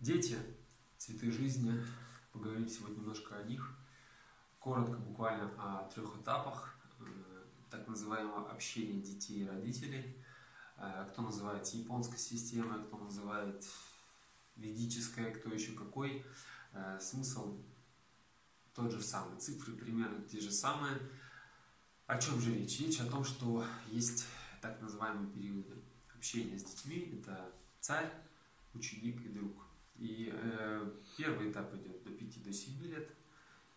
Дети, цветы жизни. Поговорим сегодня немножко о них. Коротко, буквально о трех этапах э, так называемого общения детей и родителей. Э, кто называет японской системой, кто называет ведическая, кто еще какой. Э, смысл тот же самый, цифры примерно те же самые. О чем же речь? Речь о том, что есть так называемые периоды общения с детьми. Это царь, ученик и друг. И э, первый этап идет до 5 до 7 лет,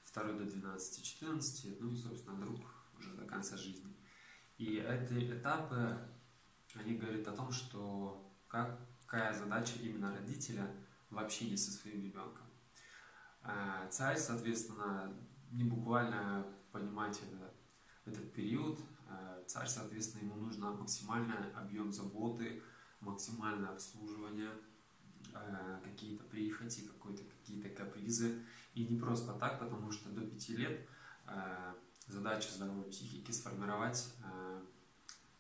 второй до 12-14, ну и, собственно, друг уже до конца жизни. И эти этапы, они говорят о том, что какая задача именно родителя в общении со своим ребенком. Э, царь, соответственно, не буквально понимать это, этот период. Э, царь, соответственно, ему нужно максимальный объем заботы, максимальное обслуживание – Э, какие-то прихоти, какие-то какие-то капризы. И не просто так, потому что до пяти лет э, задача здоровой психики сформировать э,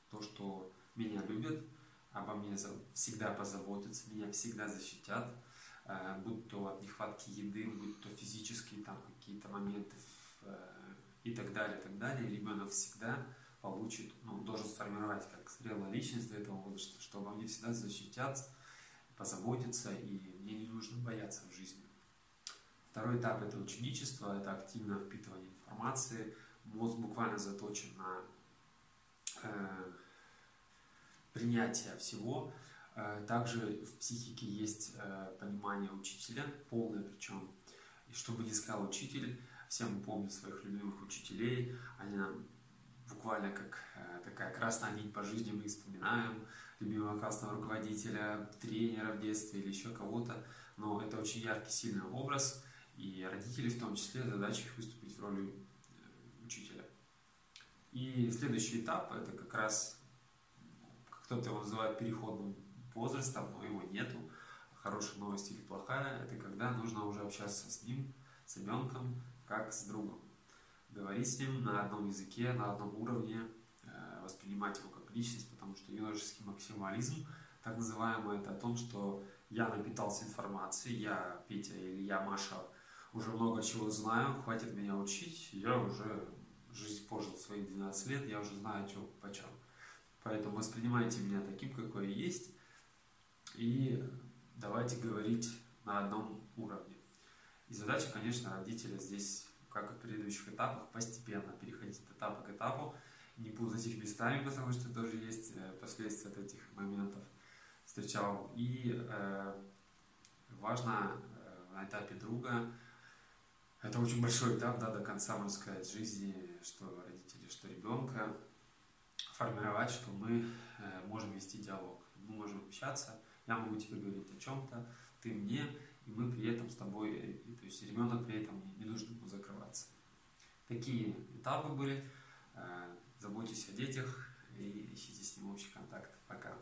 то, что меня любят, обо мне всегда позаботятся, меня всегда защитят, будь то от нехватки еды, будь то физические там какие-то моменты и так далее, и так далее. Ребенок всегда получит, ну, должен сформировать как зрелая личность до этого возраста, что обо мне всегда защитят, позаботиться, и мне не нужно бояться в жизни. Второй этап – это ученичество, это активное впитывание информации. Мозг буквально заточен на э, принятие всего. Э, также в психике есть э, понимание учителя, полное причем. И что бы ни сказал учитель, все мы помним своих любимых учителей, они нам буквально как э, такая красная нить по жизни мы вспоминаем любимого классного руководителя, тренера в детстве или еще кого-то, но это очень яркий, сильный образ, и родители в том числе задача их выступить в роли э, учителя. И следующий этап это как раз кто-то его называет переходным возрастом, но его нету. Хорошая новость или плохая, это когда нужно уже общаться с ним, с ребенком, как с другом говорить с ним на одном языке, на одном уровне, воспринимать его как личность, потому что юношеский максимализм, так называемый, это о том, что я напитался информацией, я, Петя или я, Маша, уже много чего знаю, хватит меня учить, я уже жизнь пожил свои 12 лет, я уже знаю, что почем. Поэтому воспринимайте меня таким, какой я есть, и давайте говорить на одном уровне. И задача, конечно, родителя здесь как и в предыдущих этапах, постепенно переходить от этапа к этапу, не путать их местами, потому что тоже есть э, последствия от этих моментов встречал. И э, важно э, на этапе друга, это очень большой этап, да, до конца, можно сказать, жизни, что родители, что ребенка, формировать, что мы э, можем вести диалог, мы можем общаться, я могу тебе говорить о чем-то, ты мне, и мы при этом с тобой, и, то есть ребенок при этом не, не нужно ему закрываться. Такие этапы были. Э, заботьтесь о детях и ищите с ним общий контакт. Пока.